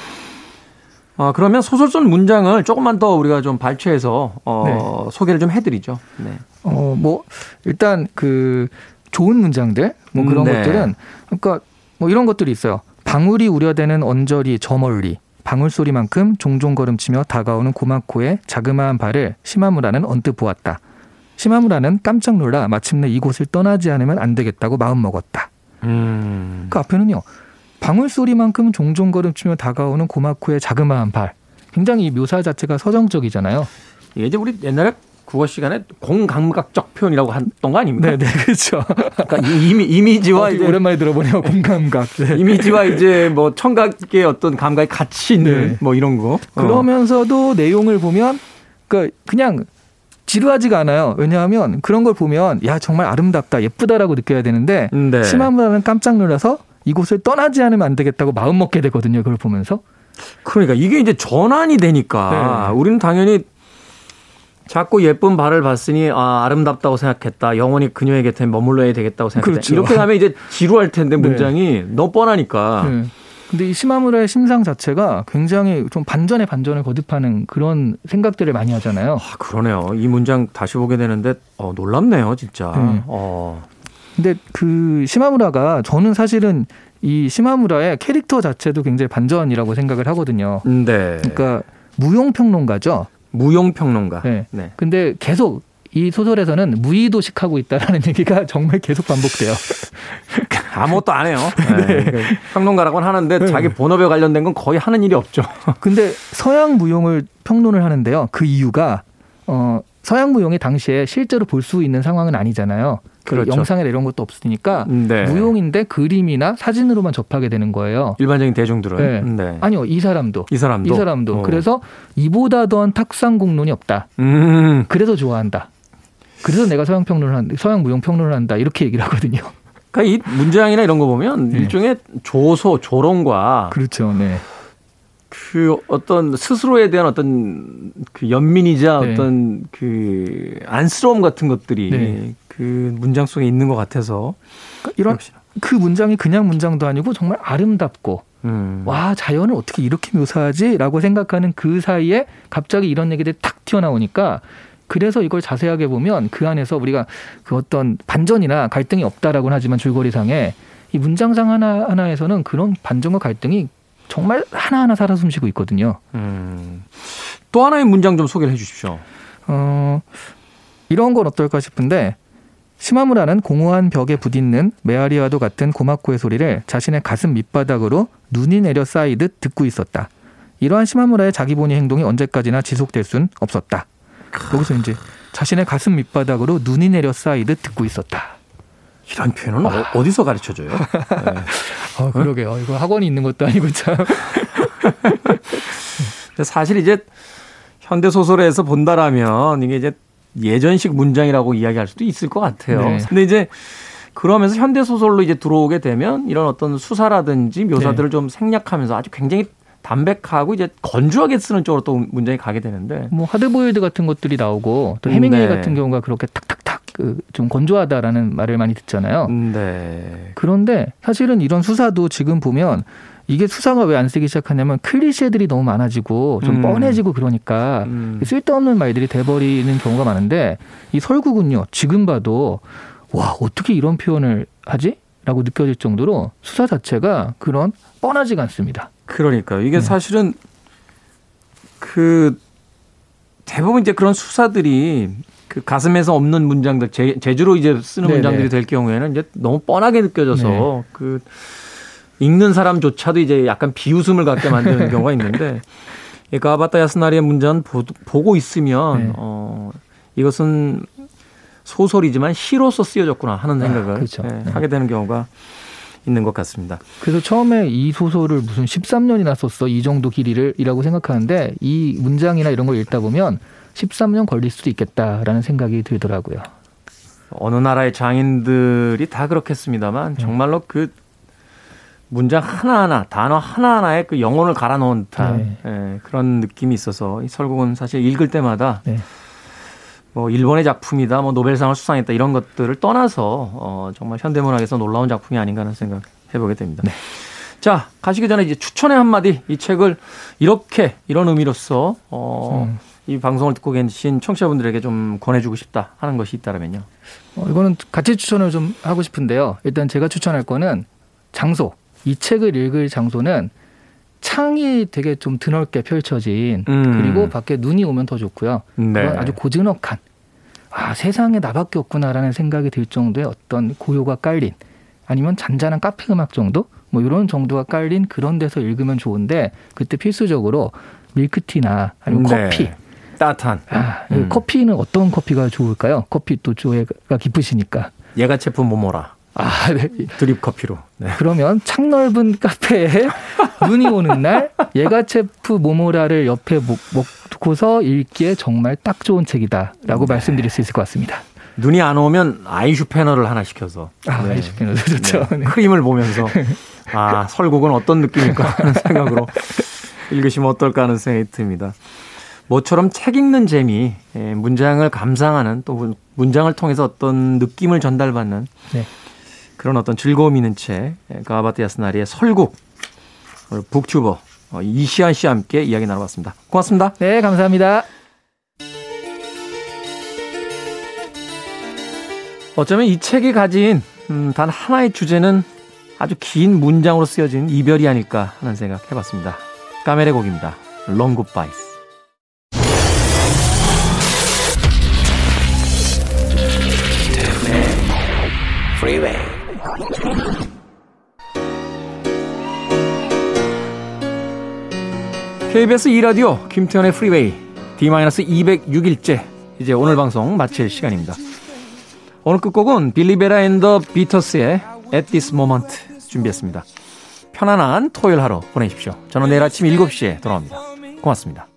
어, 그러면 소설 속 문장을 조금만 더 우리가 좀 발췌해서 어, 소개를 좀 해드리죠. 네. 어, 뭐, 일단 그 좋은 문장들, 뭐 그런 음, 네. 것들은, 그러니까 뭐 이런 것들이 있어요. 방울이 우려되는 언저리 저 멀리, 방울 소리만큼 종종 걸음치며 다가오는 고마코의 자그마한 발을 시마무라는 언뜻 보았다. 시마무라는 깜짝 놀라 마침내 이곳을 떠나지 않으면 안 되겠다고 마음먹었다. 음. 그 앞에는요. 방울 소리만큼 종종 걸음치며 다가오는 고마코의 자그마한 발. 굉장히 이 묘사 자체가 서정적이잖아요. 이제 우리 옛날에 국어 시간에 공감각적 표현이라고 했던 거 아닙니까? 네, 네, 그렇죠. 그러니까 이 이미, 이미지와 어, 이제 오랜만에 들어보네요. 공감각. 네. 이미지와 이제 뭐 청각의 어떤 감각이 같이 있는 네. 뭐 이런 거. 어. 그러면서도 내용을 보면 그 그냥 지루하지가 않아요. 왜냐하면 그런 걸 보면 야 정말 아름답다, 예쁘다라고 느껴야 되는데 음, 네. 시마무라는 깜짝 놀라서 이곳을 떠나지 않으면 안 되겠다고 마음 먹게 되거든요. 그걸 보면서. 그러니까 이게 이제 전환이 되니까 네. 우리는 당연히 자꾸 예쁜 발을 봤으니 아, 아름답다고 생각했다. 영원히 그녀의 곁에 머물러야 되겠다고 생각했다. 그렇죠. 이렇게 하면 이제 지루할 텐데 네. 문장이 너무 뻔하니까. 네. 근데 이 시마무라의 심상 자체가 굉장히 좀 반전에 반전을 거듭하는 그런 생각들을 많이 하잖아요. 아, 그러네요. 이 문장 다시 보게 되는데 어, 놀랍네요, 진짜. 네. 어. 근데 그 시마무라가 저는 사실은 이 시마무라의 캐릭터 자체도 굉장히 반전이라고 생각을 하거든요. 네. 그러니까 무용 평론가죠. 무용 평론가. 네. 네. 근데 계속 이 소설에서는 무의도식하고 있다라는 얘기가 정말 계속 반복돼요. 아무것도 안 해요. 네. 그러니까 평론가라고는 하는데 자기 본업에 관련된 건 거의 하는 일이 없죠. 근데 서양 무용을 평론을 하는데요. 그 이유가 어 서양 무용이 당시에 실제로 볼 수 있는 상황은 아니잖아요. 그 그렇죠. 영상이나 이런 것도 없으니까 네. 무용인데 그림이나 사진으로만 접하게 되는 거예요. 일반적인 대중들은 네. 네. 아니요, 이 사람도. 이 사람도 이 사람도. 어. 그래서 이보다 더한 탁상 공론이 없다. 음. 그래서 좋아한다. 그래서 내가 서양 평론을 한, 서양 무용 평론을 한다. 이렇게 얘기를 하거든요. 그러니까 이 문장이나 이런 거 보면 네. 일종의 조소, 조롱과 그렇죠. 네. 그 어떤 스스로에 대한 어떤 그 연민이자 네. 어떤 그 안쓰러움 같은 것들이 네. 그 문장 속에 있는 것 같아서 그러니까 이런. 그 문장이 그냥 문장도 아니고 정말 아름답고 음. 와 자연을 어떻게 이렇게 묘사하지라고 생각하는 그 사이에 갑자기 이런 얘기들이 탁 튀어나오니까 그래서 이걸 자세하게 보면 그 안에서 우리가 그 어떤 반전이나 갈등이 없다라고는 하지만 줄거리상에 이 문장상 하나 하나에서는 그런 반전과 갈등이 정말 하나하나 살아 숨쉬고 있거든요. 음. 또 하나의 문장 좀 소개를 해 주십시오. 어, 이런 건 어떨까 싶은데 시마무라는 공허한 벽에 부딪는 메아리와도 같은 고마코의 소리를 자신의 가슴 밑바닥으로 눈이 내려 쌓이듯 듣고 있었다. 이러한 시마무라의 자기본위 행동이 언제까지나 지속될 순 없었다. 여기서 이제 자신의 가슴 밑바닥으로 눈이 내려 쌓이듯 듣고 있었다. 이런 표현은 어, 어디서 가르쳐 줘요? 네. 아, 그러게요. 이거 학원이 있는 것도 아니고 참. 사실 이제 현대 소설에서 본다라면 이게 이제 예전식 문장이라고 이야기할 수도 있을 것 같아요. 네. 근데 이제 그러면서 현대 소설로 이제 들어오게 되면 이런 어떤 수사라든지 묘사들을 좀 생략하면서 아주 굉장히 담백하고 이제 건조하게 쓰는 쪽으로 또 문장이 가게 되는데 뭐 하드보일드 같은 것들이 나오고 또 해밍웨이 네. 같은 경우가 그렇게 탁탁탁 그 좀 건조하다라는 말을 많이 듣잖아요. 네. 그런데 사실은 이런 수사도 지금 보면 이게 수사가 왜 안 쓰기 시작하냐면 클리셰들이 너무 많아지고 좀 음. 뻔해지고 그러니까 음. 쓸데없는 말들이 돼버리는 경우가 많은데 이 설국은요 지금 봐도 와 어떻게 이런 표현을 하지? 라고 느껴질 정도로 수사 자체가 그런 뻔하지가 않습니다. 그러니까요. 이게 네. 사실은 그 대부분 이제 그런 수사들이 그 가슴에서 없는 문장들 제, 제주로 이제 쓰는 네네. 문장들이 될 경우에는 이제 너무 뻔하게 느껴져서 네. 그 읽는 사람조차도 이제 약간 비웃음을 갖게 만드는 경우가 있는데 이 가바타 야스나리의 문장 보, 보고 있으면 네. 어 이것은 소설이지만 시로서 쓰여졌구나 하는 아, 생각을 그렇죠. 예, 네. 하게 되는 경우가 있는 것 같습니다. 그래서 처음에 이 소설을 무슨 13년이나 썼어 이 정도 길이를이라고 생각하는데 이 문장이나 이런 걸 읽다 보면 13년 걸릴 수도 있겠다라는 생각이 들더라고요. 어느 나라의 장인들이 다 그렇겠습니다만 네. 정말로 그 문장 하나하나 단어 하나하나에 그 영혼을 갈아 넣은 듯한 네. 예, 그런 느낌이 있어서 이 설국은 사실 읽을 때마다 네. 뭐 일본의 작품이다 뭐 노벨상을 수상했다 이런 것들을 떠나서 어 정말 현대문학에서 놀라운 작품이 아닌가 하는 생각 해보게 됩니다. 네. 자 가시기 전에 이제 추천의 한마디 이 책을 이렇게 이런 의미로서 어, 음. 이 방송을 듣고 계신 청취자분들에게 좀 권해주고 싶다 하는 것이 있다면요. 어, 이거는 같이 추천을 좀 하고 싶은데요. 일단 제가 추천할 거는 장소. 이 책을 읽을 장소는 창이 되게 좀 드넓게 펼쳐진 음. 그리고 밖에 눈이 오면 더 좋고요. 네. 아주 고즈넉한 아 세상에 나밖에 없구나라는 생각이 들 정도의 어떤 고요가 깔린 아니면 잔잔한 카페 음악 정도 뭐 이런 정도가 깔린 그런 데서 읽으면 좋은데 그때 필수적으로 밀크티나 아니면 네. 커피 따뜻한 아, 음. 커피는 어떤 커피가 좋을까요? 커피 또 조예가 깊으시니까 예가 제품 모모라 아 네. 드립 커피로. 네. 그러면 창 넓은 카페에 눈이 오는 날 예가체프 모모라를 옆에 먹- 먹고서 읽기에 정말 딱 좋은 책이다라고 네. 말씀드릴 수 있을 것 같습니다. 눈이 안 오면 아이슈 패널을 하나 시켜서 아, 네. 아이스크림도 좋죠. 네. 네. 크림을 보면서 아 설국은 어떤 느낌일까 하는 생각으로 읽으시면 어떨까 하는 생각이 듭니다. 모처럼 책 읽는 재미, 예, 문장을 감상하는 또 문- 문장을 통해서 어떤 느낌을 전달받는 네. 그런 어떤 즐거움이 있는 책, 예, 가바트 야스나리의 설국, 오늘 북튜버 어, 이시안 씨와 함께 이야기 나눠봤습니다. 고맙습니다. 네, 감사합니다. 어쩌면 이 책이 가진 음, 단 하나의 주제는 아주 긴 문장으로 쓰여진 이별이 아닐까 하는 생각 해봤습니다. 까멜의 곡입니다. Long Goodbyes. Freeway. KBS 2라디오 김태현의 프리웨이 D-206일째 이제 오늘 방송 마칠 시간입니다. 오늘 끝곡은 빌리 베라 앤 더 비터스의 At This Moment 준비했습니다. 편안한 토요일 하루 보내십시오. 저는 내일 아침 7시에 돌아옵니다. 고맙습니다.